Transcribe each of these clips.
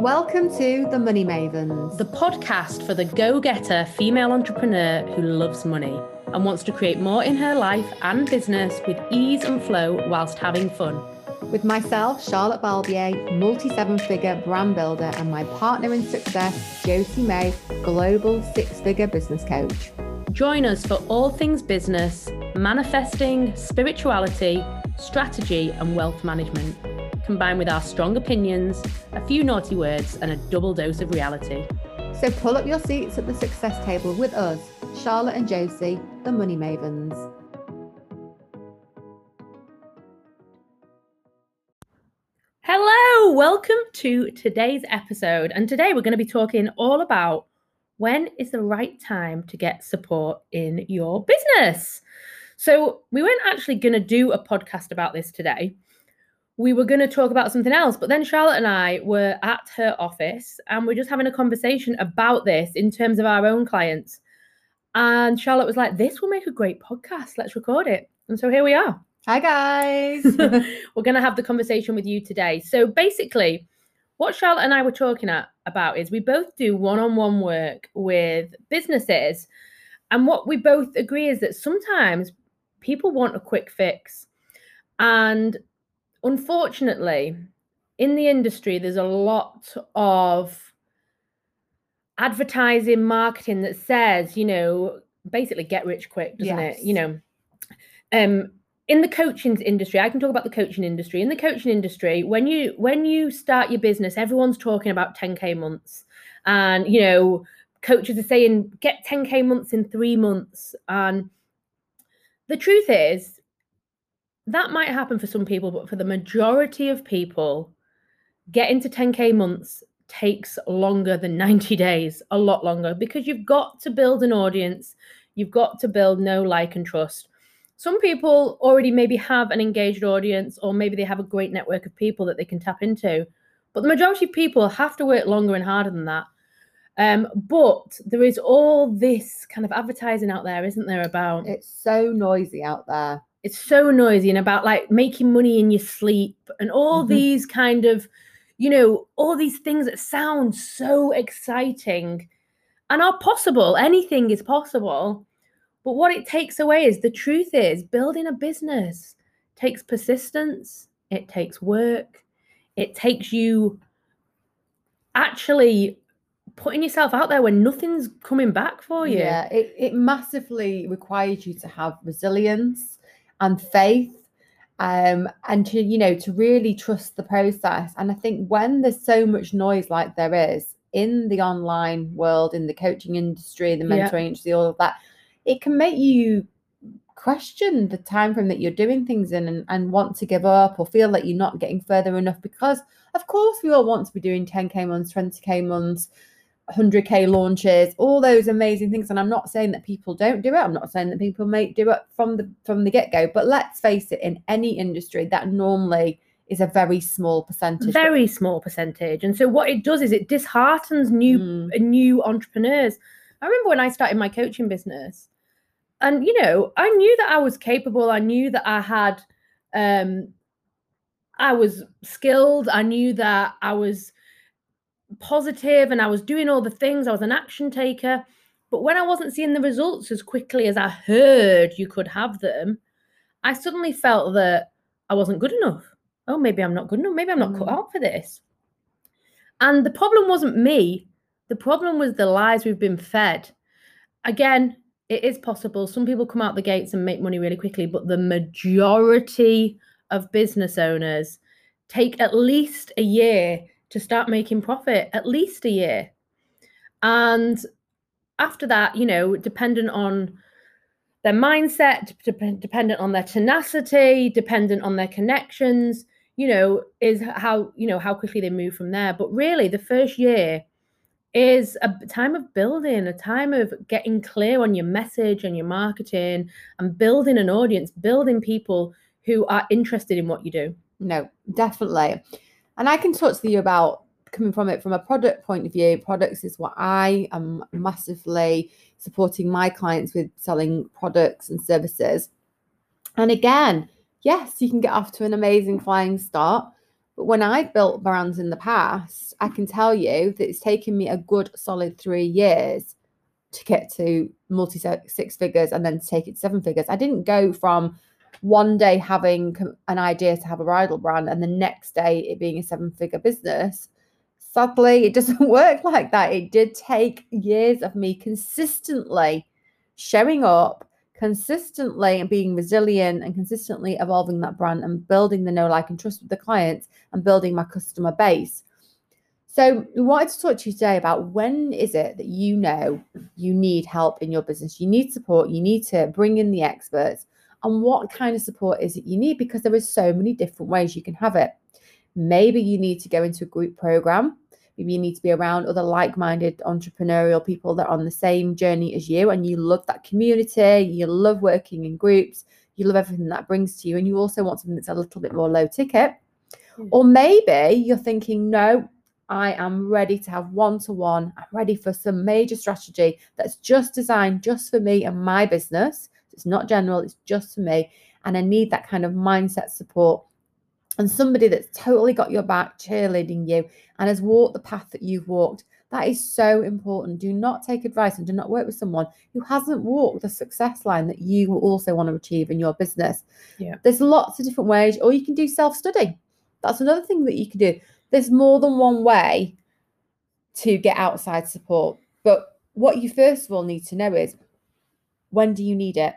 Welcome to The Money Mavens. the podcast for the go getter female entrepreneur who loves money and wants to create more in her life and business with ease and flow whilst having fun. with myself, Charlotte Balbier, multi seven figure brand builder, and my partner in success, Josie May, global six figure business coach. Join us for all things business, manifesting, spirituality, strategy, and wealth management, combined with our strong opinions, a few naughty words, and a double dose of reality. So pull up your seats at the success table with us, Charlotte and Josie, the Money Mavens. Hello, welcome to today's episode. And today we're going to be talking all about when is the right time to get support in your business. So, we weren't actually going to do a podcast about this today. We were going to talk about something else, but then Charlotte and I were at her office and we're just having a conversation about this in terms of our own clients. And Charlotte was like, This will make a great podcast. Let's record it. And so here we are Hi, guys. we're going to have the conversation with you today. So basically, what Charlotte and I were talking at, about is we both do one-on-one work with businesses, and what we both agree is that sometimes people want a quick fix, and unfortunately, in the industry, there's a lot of advertising, marketing that says, you know, basically get rich quick, doesn't it? You know, um, in the coaching industry i can talk about the coaching industry. In the coaching industry when you when you start your business everyone's talking about 10k months. And you know coaches are saying get 10k months in three months. And the truth is that might happen for some people but for the majority of people getting to 10k months takes longer than 90 days a lot longer because you've got to build an audience you've got to build know like and trust some people already maybe have an engaged audience or maybe they have a great network of people that they can tap into but the majority of people have to work longer and harder than that um, but there is all this kind of advertising out there isn't there about it's so noisy out there. It's so noisy and about like making money in your sleep and all Mhm. these kind of you know all these things that sound so exciting and are possible. Anything is possible. But what it takes away is the truth is building a business takes persistence it takes work it takes you actually putting yourself out there when nothing's coming back for you. Yeah, it, it massively requires you to have resilience and faith um and to you know to really trust the process and i think when there's so much noise like there is in the online world in the coaching industry the Yeah. mentoring industry all of that it can make you question the time frame that you're doing things in and, and want to give up or feel that you're not getting further enough because of course we all want to be doing 10k months 20k months 100k launches all those amazing things. And i'm not saying that people don't do it. I'm not saying that people may do it from the from the get-go. But let's face it in any industry that normally is a very small percentage. Very small percentage. And so what it does is it disheartens new Mm, uh, new entrepreneurs. I remember when i started my coaching business and you know i knew that i was capable. I knew that i had um i was skilled. I knew that i was positive and i was doing all the things i was an action taker. But when i wasn't seeing the results as quickly as i heard you could have them i suddenly felt that i wasn't good enough. Oh maybe i'm not good enough. Maybe i'm not cut Mm. out for this. And the problem wasn't me. The problem was the lies we've been fed. Again it is possible. Some people come out the gates and make money really quickly but the majority of business owners take at least a year to start making profit at least a year. And after that you know dependent on their mindset dep- dependent on their tenacity dependent on their connections you know is how you know how quickly they move from there. But really the first year is a time of building a time of getting clear on your message and your marketing and building an audience building people who are interested in what you do. No definitely and i can talk to you about coming from it from a product point of view. Products is what i am massively supporting my clients with selling products and services. And again yes you can get off to an amazing flying start. But when I've built brands in the past, I can tell you that it's taken me a good solid three years to get to multi six figures and then to take it to seven figures. I didn't go from one day having an idea to have a bridal brand and the next day it being a seven figure business. Sadly, it doesn't work like that. It did take years of me consistently showing up, consistently and being resilient and consistently evolving that brand and building the know, like, and trust with the clients and building my customer base. So, we wanted to talk to you today about when is it that you know you need help in your business? You need support, you need to bring in the experts, and what kind of support is it you need? Because there is so many different ways you can have it. Maybe you need to go into a group program. Maybe you need to be around other like minded entrepreneurial people that are on the same journey as you and you love that community. You love working in groups. You love everything that brings to you. And you also want something that's a little bit more low ticket. Mm. Or maybe you're thinking, no, I am ready to have one to one. I'm ready for some major strategy that's just designed just for me and my business. It's not general, it's just for me. And I need that kind of mindset support and somebody that's totally got your back, cheerleading you, and has walked the path that you've walked. That is so important. Do not take advice and do not work with someone who hasn't walked the success line that you also want to achieve in your business. Yeah. There's lots of different ways, or you can do self study. That's another thing that you can do. There's more than one way to get outside support. But what you first of all need to know is when do you need it?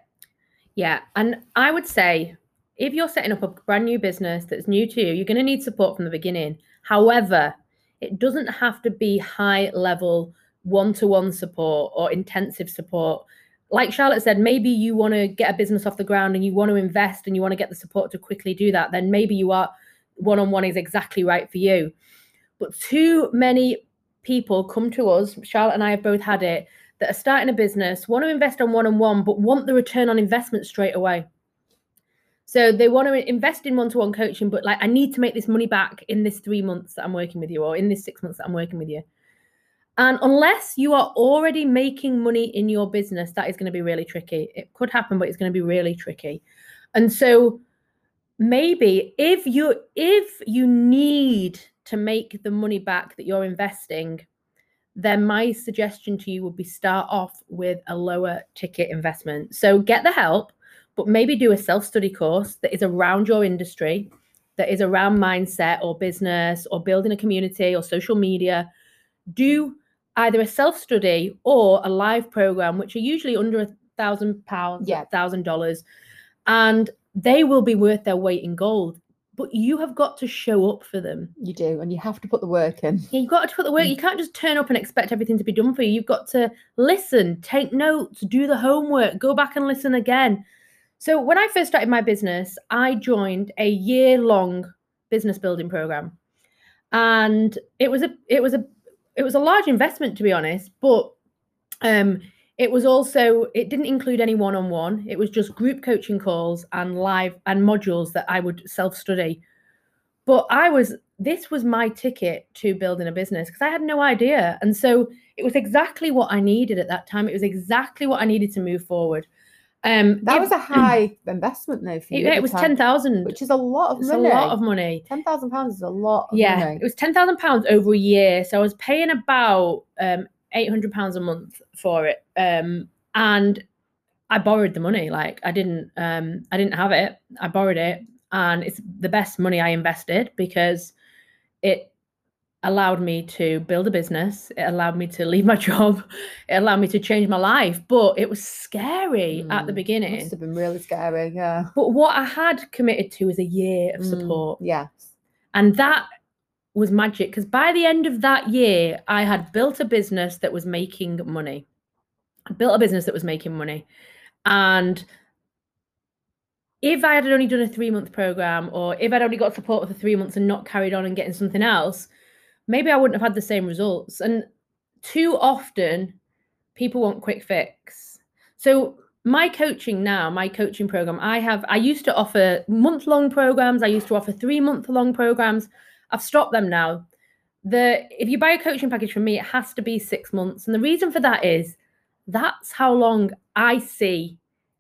Yeah. And I would say if you're setting up a brand new business that's new to you, you're going to need support from the beginning. However, it doesn't have to be high level one to one support or intensive support. Like Charlotte said, maybe you want to get a business off the ground and you want to invest and you want to get the support to quickly do that. Then maybe you are one on one is exactly right for you. But too many people come to us, Charlotte and I have both had it, that are starting a business, want to invest on one on one, but want the return on investment straight away. So they want to invest in one-to-one coaching, but like I need to make this money back in this three months that I'm working with you, or in this six months that I'm working with you. And unless you are already making money in your business, that is going to be really tricky. It could happen, but it's going to be really tricky. And so maybe if you if you need to make the money back that you're investing, then my suggestion to you would be start off with a lower ticket investment. So get the help, but maybe do a self study course that is around your industry, that is around mindset or business or building a community or social media. Do either a self study or a live program, which are usually under a thousand pounds, yeah, thousand dollars, and they will be worth their weight in gold but you have got to show up for them. You do, and you have to put the work in. Yeah, you've got to put the work. You can't just turn up and expect everything to be done for you. You've got to listen, take notes, do the homework, go back and listen again. So when I first started my business, I joined a year-long business building program, and it was a it was a it was a large investment to be honest, but um it was also it didn't include any one-on-one. It was just group coaching calls and live and modules that i would self-study. But i was this was my ticket to building a business because i had no idea. And so it was exactly what i needed at that time. It was exactly what i needed to move forward. Um that it, was a high investment though for you it, it was 10,000 which is a lot of money a lot of money. 10,000 pounds is a lot yeah money. it was 10,000 pounds over a year. So i was paying about um 800 pounds a month for it. Um and i borrowed the money like i didn't um i didn't have it. I borrowed it and it's the best money i invested because it allowed me to build a business it allowed me to leave my job it allowed me to change my life but it was scary mm, at the beginning. It must have been really scary yeah. But what i had committed to was a year of mm, support. mm, yes and that was magic because by the end of that year, I had built a business that was making money. I built a business that was making money. And if I had only done a three month program or if I'd only got support for three months and not carried on and getting something else, maybe I wouldn't have had the same results. And too often, people want quick fix. So, my coaching now, my coaching program, I have, I used to offer month long programs, I used to offer three month long programs. I've stopped them now. The if you buy a coaching package from me, it has to be six months. And the reason for that is that's how long I see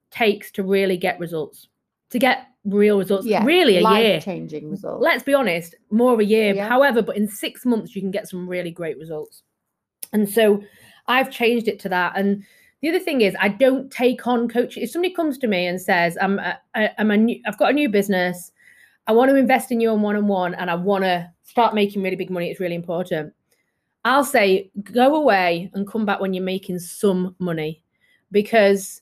takes to really get results. to get real results. Yeah, really a year. Changing results. Let's be honest, more of a year. Yeah. However, but in six months, you can get some really great results. And so I've changed it to that. And the other thing is, I don't take on coaching. If somebody comes to me and says, "I'm, a, I'm a new, I've got a new business, I want to invest in you on one on one, and I want to start making really big money. It's really important." I'll say, go away and come back when you're making some money, because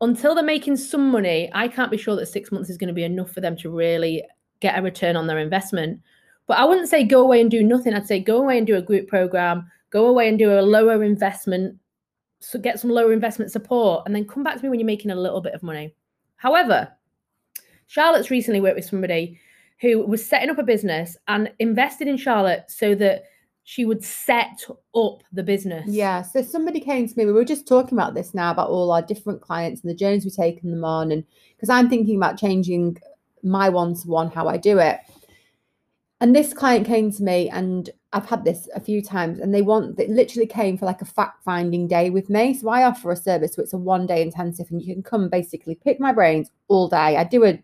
until they're making some money, I can't be sure that six months is going to be enough for them to really get a return on their investment. But I wouldn't say go away and do nothing. I'd say go away and do a group program, go away and do a lower investment, so get some lower investment support, and then come back to me when you're making a little bit of money. However, Charlotte's recently worked with somebody who was setting up a business and invested in Charlotte so that she would set up the business. Yeah. So somebody came to me. We were just talking about this now about all our different clients and the journeys we've taken them on, and because I'm thinking about changing my one to one how I do it. And this client came to me, and I've had this a few times, and they want they literally came for like a fact finding day with me. So I offer a service, so it's a one day intensive, and you can come basically pick my brains all day. I do a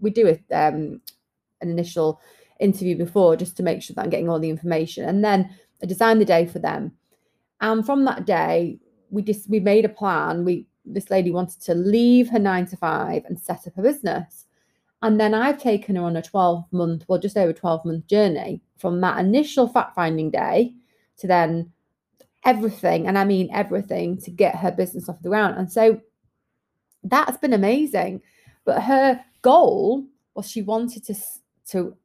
we do a um an initial interview before just to make sure that I'm getting all the information. And then I designed the day for them. And from that day, we just we made a plan. We this lady wanted to leave her nine to five and set up a business. And then I've taken her on a 12 month, well, just over 12 month journey from that initial fact finding day to then everything, and I mean everything, to get her business off the ground. And so that's been amazing. But her goal was she wanted to s- to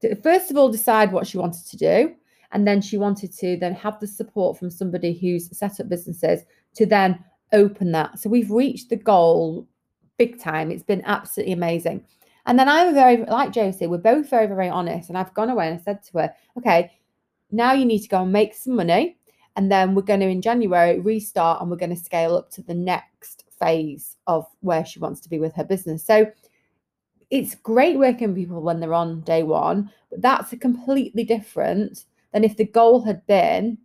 to first of all decide what she wanted to do and then she wanted to then have the support from somebody who's set up businesses to then open that. So we've reached the goal big time. It's been absolutely amazing. And then i'm very like josie we're both very very honest and i've gone away and i said to her okay now you need to go and make some money and then we're going to in january restart and we're going to scale up to the next phase of where she wants to be with her business. So it's great working with people when they're on day one, but that's a completely different than if the goal had been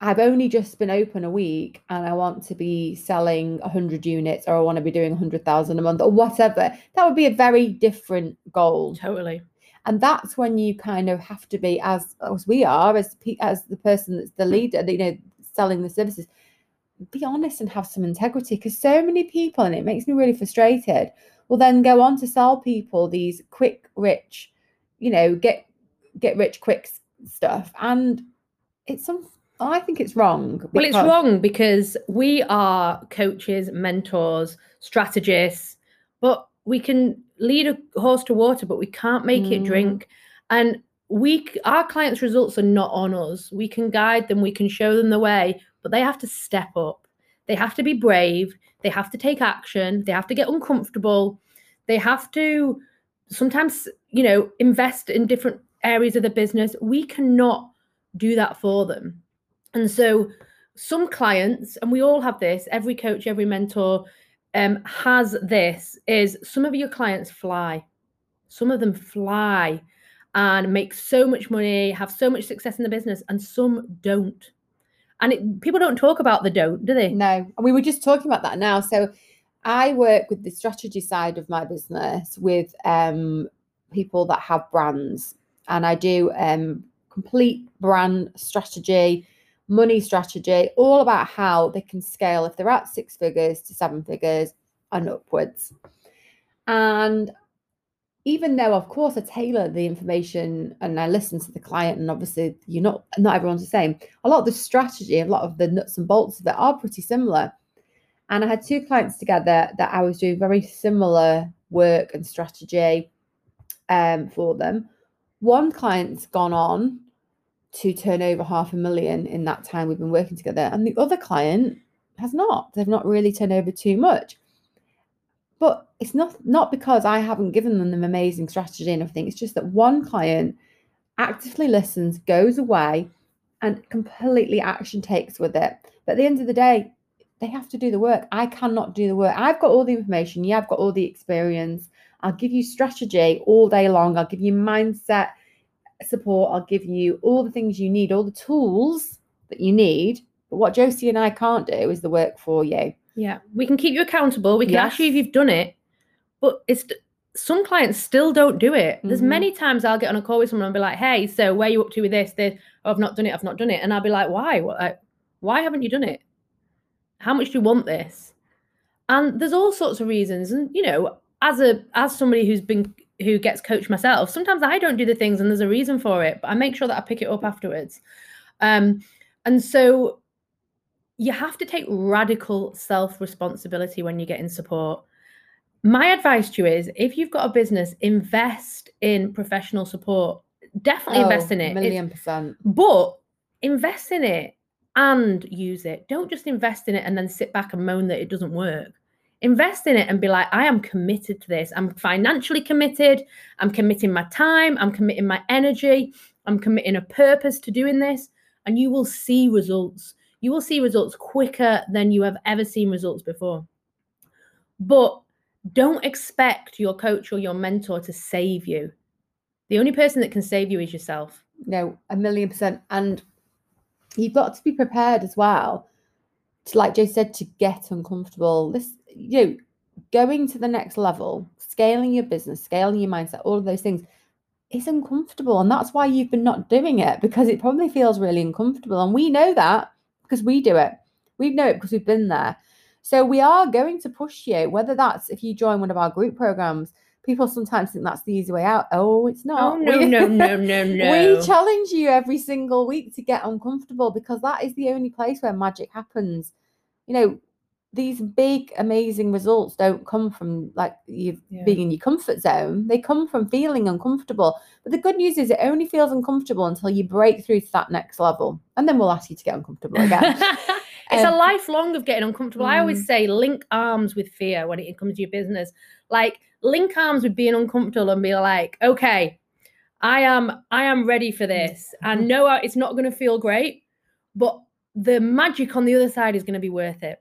I've only just been open a week and I want to be selling 100 units or I want to be doing 100,000 a month or whatever. That would be a very different goal. Totally. And that's when you kind of have to be as as we are as as the person that's the leader, you know, selling the services. Be honest and have some integrity because so many people, and it makes me really frustrated, will then go on to sell people these quick, rich, you know, get get rich quick stuff, and it's some. I think it's wrong. Well, it's wrong because we are coaches, mentors, strategists, but we can lead a horse to water, but we can't make it Mm. drink. And we, our clients' results are not on us. We can guide them, we can show them the way, but they have to step up. They have to be brave. They have to take action. They have to get uncomfortable. They have to sometimes, you know, invest in different areas of the business. We cannot do that for them. And so some clients, and we all have this, every coach, every mentor um, has this, is some of your clients fly. Some of them fly and make so much money, have so much success in the business, and some don't. And it, people don't talk about the don't, do they? No, and we were just talking about that now. So I work with the strategy side of my business with um, people that have brands, and I do um, complete brand strategy, money strategy, all about how they can scale if they're at six figures to seven figures and upwards. And even though, of course, I tailor the information and I listen to the client, and obviously, you're not not everyone's the same. A lot of the strategy, a lot of the nuts and bolts it are pretty similar. And I had two clients together that I was doing very similar work and strategy um, for them. One client's gone on to turn over half a million in that time we've been working together, and the other client has not. They've not really turned over too much. But it's not not because I haven't given them an amazing strategy and everything. It's just that one client actively listens, goes away, and completely action takes with it. But at the end of the day, they have to do the work. I cannot do the work. I've got all the information. Yeah, I've got all the experience. I'll give you strategy all day long. I'll give you mindset support. I'll give you all the things you need, all the tools that you need. But what Josie and I can't do is the work for you. Yeah. We can keep you accountable. We can ask you if you've done it, but it's some clients still don't do it. There's Mhm. many times I'll get on a call with someone and be like, "Hey, so where you up to with this? This? Oh, I've not done it. I've not done it." And I'll be like, "Why? What, like, why haven't you done it? How much do you want this?" And there's all sorts of reasons. And you know, as a as somebody who's been who gets coached myself, sometimes I don't do the things, and there's a reason for it. But I make sure that I pick it up afterwards. Um, and so you have to take radical self responsibility when you're getting support. My advice to you is if you've got a business, invest in professional support. Definitely oh, invest Oh, in it. It's- Million percent. but invest in it and use it. Don't just invest in it and then sit back and moan that it doesn't work. Invest in it and be like, I am committed to this. I'm financially committed. I'm committing my time. I'm committing my energy. I'm committing a purpose to doing this. And you will see results. You will see results quicker than you have ever seen results before. But don't expect your coach or your mentor to save you. The only person that can save you is yourself. No, a million percent. And you've got to be prepared as well to, like Joe said, to get uncomfortable. This, you know, going to the next level, scaling your business, scaling your mindset, all of those things is uncomfortable. And that's why you've been not doing it because it probably feels really uncomfortable. And we know that because we do it. We know it because we've been there. So we are going to push you, whether that's if you join one of our group programs. People sometimes think that's the easy way out. Oh, it's not. Oh no, We- no, no, no, no. we challenge you every single week to get uncomfortable because that is the only place where magic happens. You know, these big, amazing results don't come from like you Yeah. being in your comfort zone. They come from feeling uncomfortable. But the good news is it only feels uncomfortable until you break through to that next level. And then we'll ask you to get uncomfortable again. it's a Um, lifelong of getting uncomfortable. I always Mm. say link arms with fear when it comes to your business. Like link arms with being uncomfortable and be like, okay, I am I am ready for this. and know it's not going to feel great, but the magic on the other side is going to be worth it.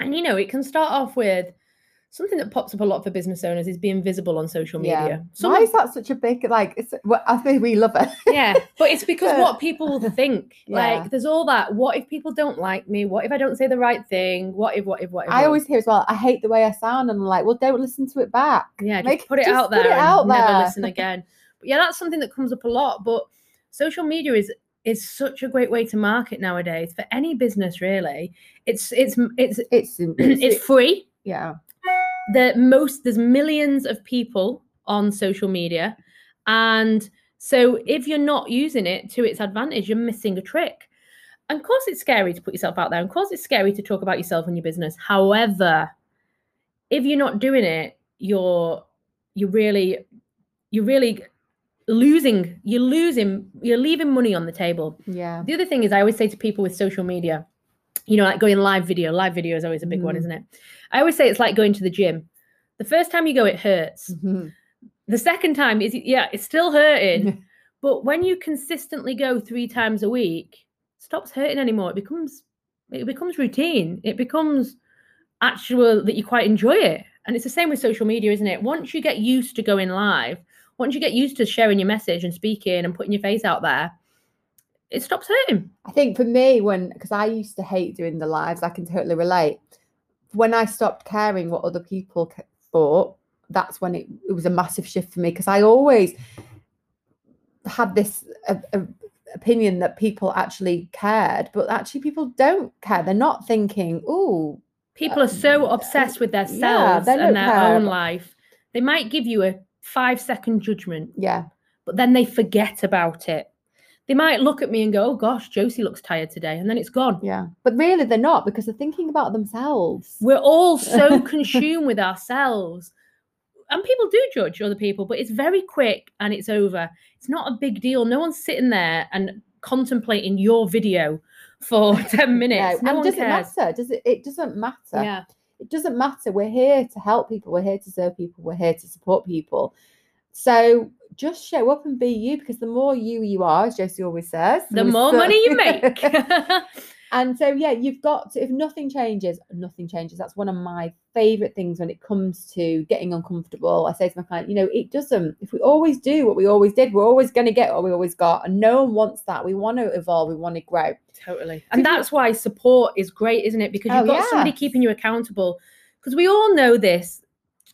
And you know, it can start off with something that pops up a lot for business owners is being visible on social Yeah. media. Why is that such a big like it's well, I think we love it. yeah but it's because But- what people will think Yeah. like there's all that what if people don't like me what if i don't say the right thing what if what if what if I what? always hear as well, I hate the way I sound. And I'm like, well, don't listen to it back. yeah just make- put it just out put there it and out never listen again but yeah that's something that comes up a lot but social media is is such a great way to market nowadays for any business really. It's it's it's It's it's free. Yeah. the most there's millions of people on social media. And so if you're not using it to its advantage you're missing a trick. And of course it's scary to put yourself out there. And of course it's scary to talk about yourself and your business. However if you're not doing it you're you're really you're really losing you're losing you're leaving money on the table Yeah. the other thing is, I always say to people with social media, you know, like going live video. Live video is always a big one, Mhm. isn't it? I always say it's like going to the gym. The first time you go, it hurts. Mhm. The second time is, yeah, it's still hurting. but when you consistently go three times a week, it stops hurting anymore. It becomes, it becomes routine. It becomes actual that you quite enjoy it. And it's the same with social media, isn't it? Once you get used to going live, once you get used to sharing your message and speaking and putting your face out there, it stops hurting. I think for me, when because I used to hate doing the lives, I can totally relate. When I stopped caring what other people thought, that's when it, it was a massive shift for me because I always had this uh, uh, opinion that people actually cared, but actually people don't care. They're not thinking, "Oh, People are so Uh, obsessed with their yeah, and their care own life. They might give you a five second judgment, yeah, but then they forget about it. They might look at me and go, Oh gosh, Josie looks tired today. And then it's gone. yeah," but really they're not because they're thinking about themselves. We're all so consumed with ourselves. And people do judge other people, but it's very quick and it's over. It's not a big deal. No one's sitting there and contemplating your video for 10 minutes. No, No, and one does cares. it matter? Does it? It doesn't matter. Yeah. It doesn't matter. We're here to help people. We're here to serve people. We're here to support people. So just show up and be you because the more you you are, as Josie always says, The more so- money you make. and so yeah, you've got to. If nothing changes, nothing changes. That's one of my favorite things when it comes to getting uncomfortable. I say to my client, you know, it doesn't. If we always do what we always did, we're always going to get what we always got, and no one wants that. We want to evolve. We want to grow. Totally. And Did you- that's why support is great, isn't it? Because you've Oh, got somebody keeping you accountable. Because we all know this.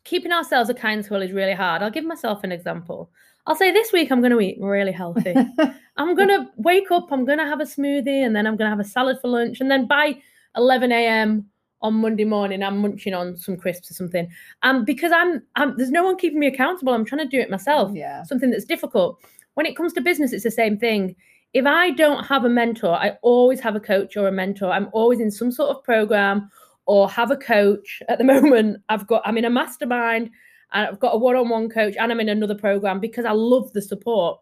keeping ourselves accountable is really hard. I'll give myself an example. I'll say this week I'm going to eat really healthy. I'm going to wake up, I'm going to have a smoothie, and then I'm going to have a salad for lunch. And then by 11 a.m. on Monday morning, I'm munching on some crisps or something. Um, because I'm, I'm there's no one keeping me accountable. I'm trying to do it myself. yeah. Something that's difficult. When it comes to business, it's the same thing. If I don't have a mentor, I always have a coach or a mentor. I'm always in some sort of program or have a coach. At the moment, I've got I'm in a mastermind and I've got a one-on-one coach and I'm in another program because I love the support.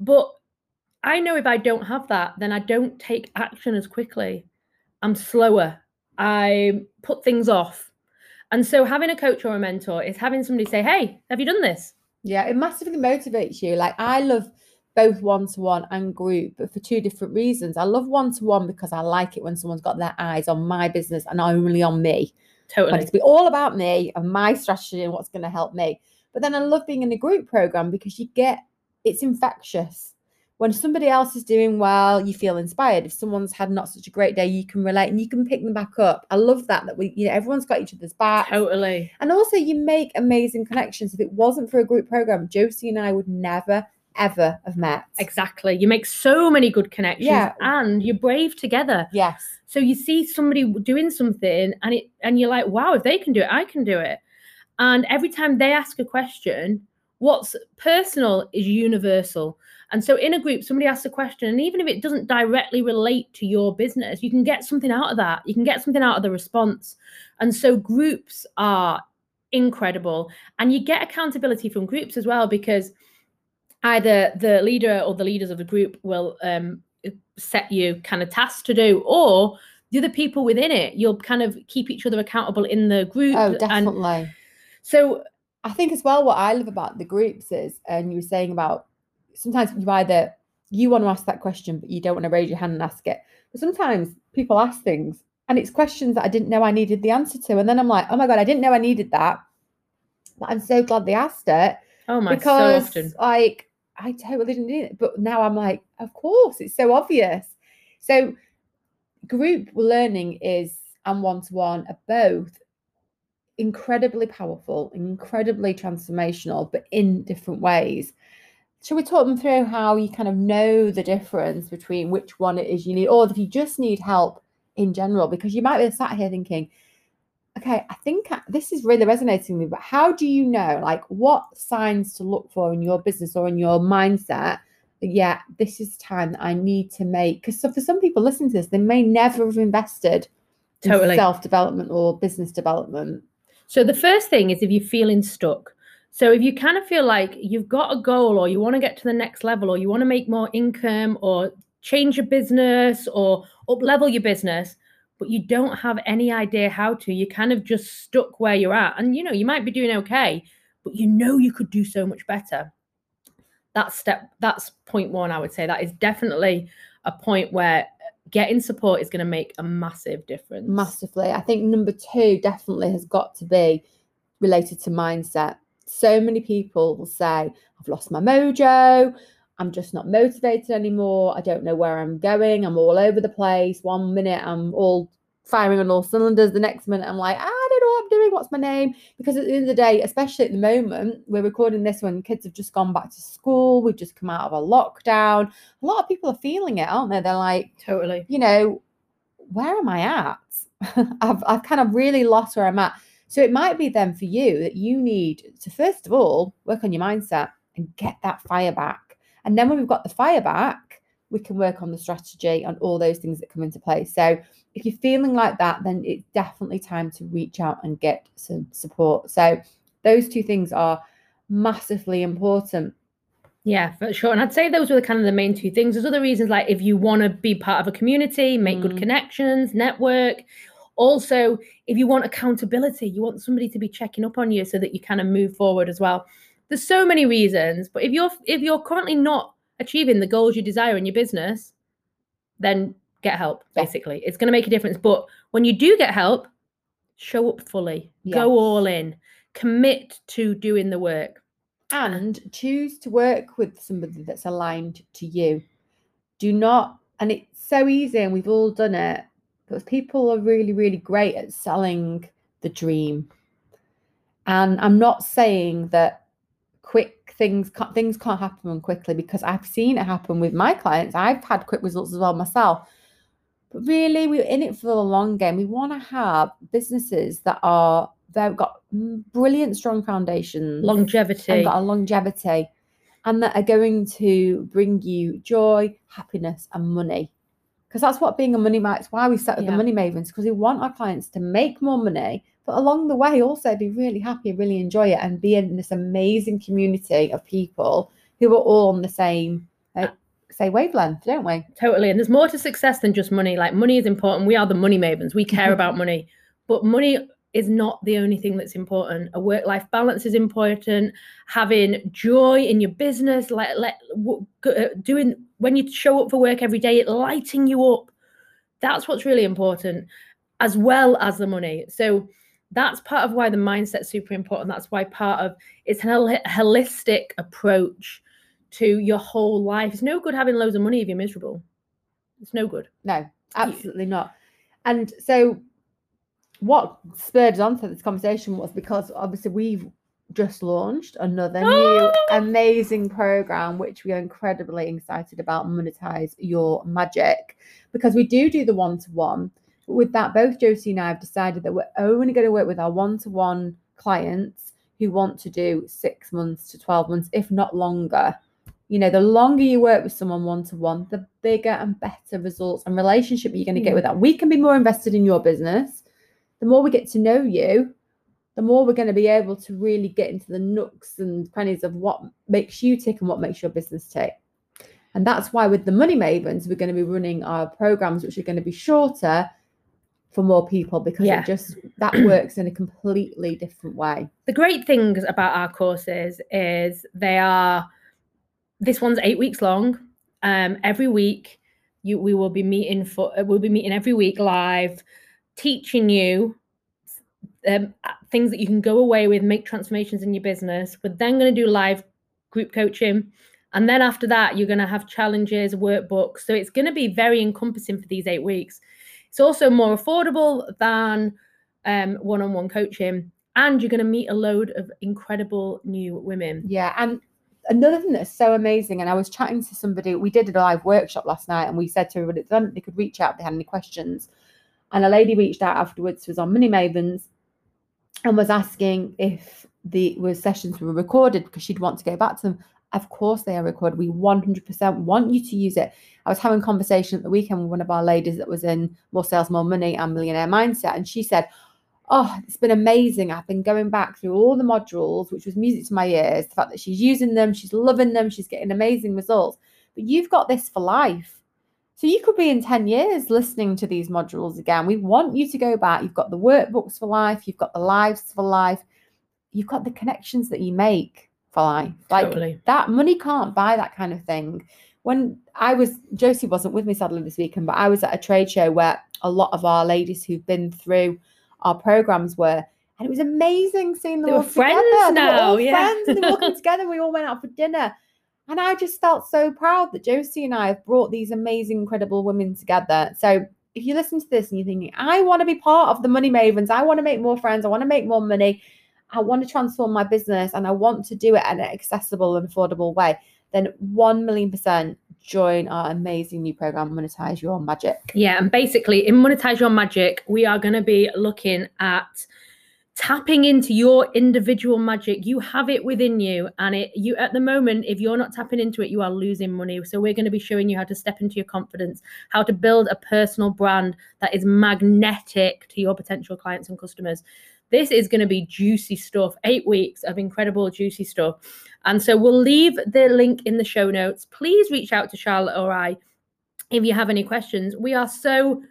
But I know if I don't have that, then I don't take action as quickly. I'm slower. I put things off. And so having a coach or a mentor is having somebody say, Hey, have you done this? Yeah, it massively motivates you. Like I love both one to one and group, but for two different reasons. I love one to one because I like it when someone's got their eyes on my business and only on me. Totally. it to be all about me and my strategy and what's going to help me. But then I love being in a group program because you get it's infectious. When somebody else is doing well, you feel inspired. If someone's had not such a great day, you can relate and you can pick them back up. I love that that we, you know, everyone's got each other's back. Totally. And also you make amazing connections. If it wasn't for a group program, Josie and I would never, ever have met. Exactly. You make so many good connections Yeah. and you're brave together. Yes. So you see somebody doing something and it and you're like, wow, if they can do it, I can do it. And every time they ask a question, what's personal is universal. And so in a group, somebody asks a question, and even if it doesn't directly relate to your business, you can get something out of that. You can get something out of the response. And so groups are incredible. And you get accountability from groups as well, because either the leader or the leaders of the group will um, set you kind of tasks to do, or the other people within it, you'll kind of keep each other accountable in the group. Oh, And definitely. so I think as well what I love about the groups is, and you were saying about sometimes you either you want to ask that question, but you don't want to raise your hand and ask it. But sometimes people ask things and it's questions that I didn't know I needed the answer to. And then I'm like, oh my God, I didn't know I needed that. But I'm so glad they asked it oh my, because so often. like I totally didn't need it. But now I'm like, of course, it's so obvious. So group learning is and one-to-one are both incredibly powerful, incredibly transformational, but in different ways. Shall we talk them through how you kind of know the difference between which one it is you need, or if you just need help in general? Because you might be sat here thinking, okay, I think I- this is really resonating with me, but how do you know, like, what signs to look for in your business or in your mindset? Yeah, this is time that I need to make. Because so for some people listening to this, they may never have invested in Totally. self development or business development. So the first thing is if you're feeling stuck. So if you kind of feel like you've got a goal or you want to get to the next level or you want to make more income or change your business or up level your business, but you don't have any idea how to, you're kind of just stuck where you're at. And you know, you might be doing okay, but you know you could do so much better. That's step that's point one, I would say. That is definitely a point where getting support is going to make a massive difference. massively. I think number two definitely has got to be related to mindset. So many people will say, I've lost my mojo. I'm just not motivated anymore. I don't know where I'm going. I'm all over the place. One minute I'm all firing on all cylinders. The next minute I'm like, ah, I don't know what I'm doing. What's my name? Because at the end of the day, especially at the moment, we're recording this when kids have just gone back to school. We've just come out of a lockdown. A lot of people are feeling it, aren't they? They're like, Totally. you know, where am I at? I've, I've kind of really lost where I'm at. So it might be then for you that you need to, first of all, work on your mindset and get that fire back. And then when we've got the fire back, we can work on the strategy and all those things that come into play. So if you're feeling like that, then it's definitely time to reach out and get some support. So those two things are massively important. Yeah, for sure. And I'd say those were the kind of the main two things. There's other reasons like if you want to be part of a community, make good Mm. connections, network. Also, if you want accountability, you want somebody to be checking up on you so that you kind of move forward as well. There's so many reasons, but if you're if you're currently not achieving the goals you desire in your business, then get help. Yeah. Basically, it's going to make a difference. But when you do get help, show up fully, Yes. go all in, commit to doing the work. and choose to work with somebody that's aligned to you. Do not, and it's so easy, and we've all done it, but people are really, really great at selling the dream. And I'm not saying that quick things ca- things can't happen quickly because I've seen it happen with my clients. I've had quick results as well myself. But really, we're in it for the long game. We want to have businesses that are they've got brilliant, strong foundations, Longevity. and got a longevity, and that are going to bring you joy, happiness, and money. Because that's what being a money ma- It's why we set up Yeah. the money mavens because we want our clients to make more money, but along the way also be really happy, really enjoy it, and be in this amazing community of people who are all on the same, uh, say, wavelength, don't we? Totally. And there's more to success than just money. Like money is important. We are the money mavens. We care about money. But money is not the only thing that's important. A work-life balance is important. Having joy in your business, like let uh, doing when you show up for work every day, it lighting you up. That's what's really important, as well as the money. So that's part of why the mindset's super important. That's why part of it's an hol- holistic approach to your whole life. It's no good having loads of money if you're miserable. It's no good. No, absolutely not. And so, what spurred us on to this conversation was because obviously we've just launched another new amazing program, which we are incredibly excited about. Monetize your magic because we do do the one to one. With that, both Josie and I have decided that we're only going to work with our one to one clients who want to do six months to 12 months, if not longer. You know, the longer you work with someone one to one, the bigger and better results and relationship you're going to get hmm. with that. We can be more invested in your business. The more we get to know you, the more we're going to be able to really get into the nooks and crannies of what makes you tick and what makes your business tick. And that's why with the Money Mavens, we're going to be running our programs, which are going to be shorter for more people because Yeah. it just that works in a completely different way. the great things about our courses is they are this one's eight weeks long. Um every week you we will be meeting for uh, we'll be meeting every week live teaching you um, uh, things that you can go away with make transformations in your business. We're then going to do live group coaching. And then after that you're going to have challenges workbooks. So it's going to be very encompassing for these eight weeks it's also more affordable than um, one-on-one coaching and you're going to meet a load of incredible new women. Yeah, and another thing that's so amazing, and I was chatting to somebody, we did a live workshop last night, and we said to everybody that they could reach out if they had any questions. And a lady reached out afterwards, was on Money Mavens, and was asking if the was sessions were recorded because she'd want to go back to them. Of course, they are recorded. We 100% want you to use it. I was having a conversation at the weekend with one of our ladies that was in More Sales, More Money and Millionaire Mindset, and she said, Oh, it's been amazing. I've been going back through all the modules, which was music to my ears. The fact that she's using them, she's loving them, she's getting amazing results. But you've got this for life. So you could be in 10 years listening to these modules again. We want you to go back. You've got the workbooks for life, you've got the lives for life, you've got the connections that you make Like Totally. that money can't buy that kind of thing. When I was, Josie wasn't with me sadly this weekend, but I was at a trade show where a lot of our ladies who've been through our programs were, and it was amazing seeing them They all were friends together. They were now, all yeah. friends, and they were all together. We all went out for dinner, and I just felt so proud that Josie and I have brought these amazing, incredible women together. So if you listen to this and you're thinking, I want to be part of the Money Mavens, I want to make more friends, I want to make more money, I want to transform my business, and I want to do it in an accessible and affordable way, then 1 million percent join our amazing new program, Monetize Your Magic. Yeah, and basically in Monetize Your Magic, we are going to be looking at tapping into your individual magic. You have it within you, and it you at the moment, if you're not tapping into it, you are losing money. So we're going to be showing you how to step into your confidence, how to build a personal brand that is magnetic to your potential clients and customers. This is going to be juicy stuff. Eight weeks of incredible, juicy stuff. And so we'll leave the link in the show notes. Please reach out to Charlotte or I if you have any questions. We are so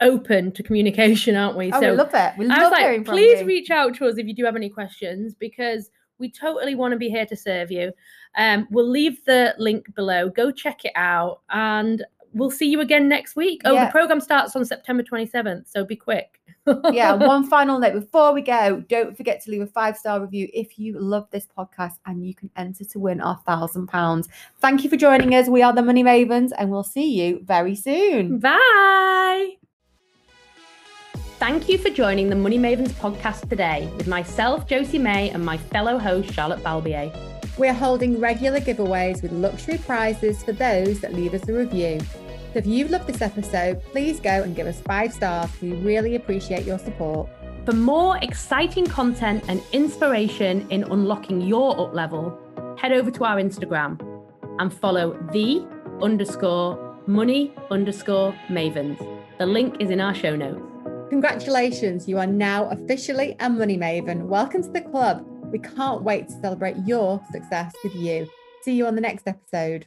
open to communication, aren't we? Oh, so we love it. We I love was hearing like, please you. reach out to us if you do have any questions because we totally want to be here to serve you. Um, we'll leave the link below. Go check it out and we'll see you again next week. Oh, Yeah. the program starts on September 27th, so be quick. Yeah, one final note before we go, don't forget to leave a five star review if you love this podcast and you can enter to win our thousand pounds. Thank you for joining us. We are the Money Mavens and we'll see you very soon. Bye. Thank you for joining the Money Mavens podcast today with myself, Josie May, and my fellow host, Charlotte Balbier. We're holding regular giveaways with luxury prizes for those that leave us a review. So if you've loved this episode, please go and give us five stars. We really appreciate your support. For more exciting content and inspiration in unlocking your up level, head over to our Instagram and follow the underscore money underscore mavens. The link is in our show notes. Congratulations, you are now officially a money maven. Welcome to the club. We can't wait to celebrate your success with you. See you on the next episode.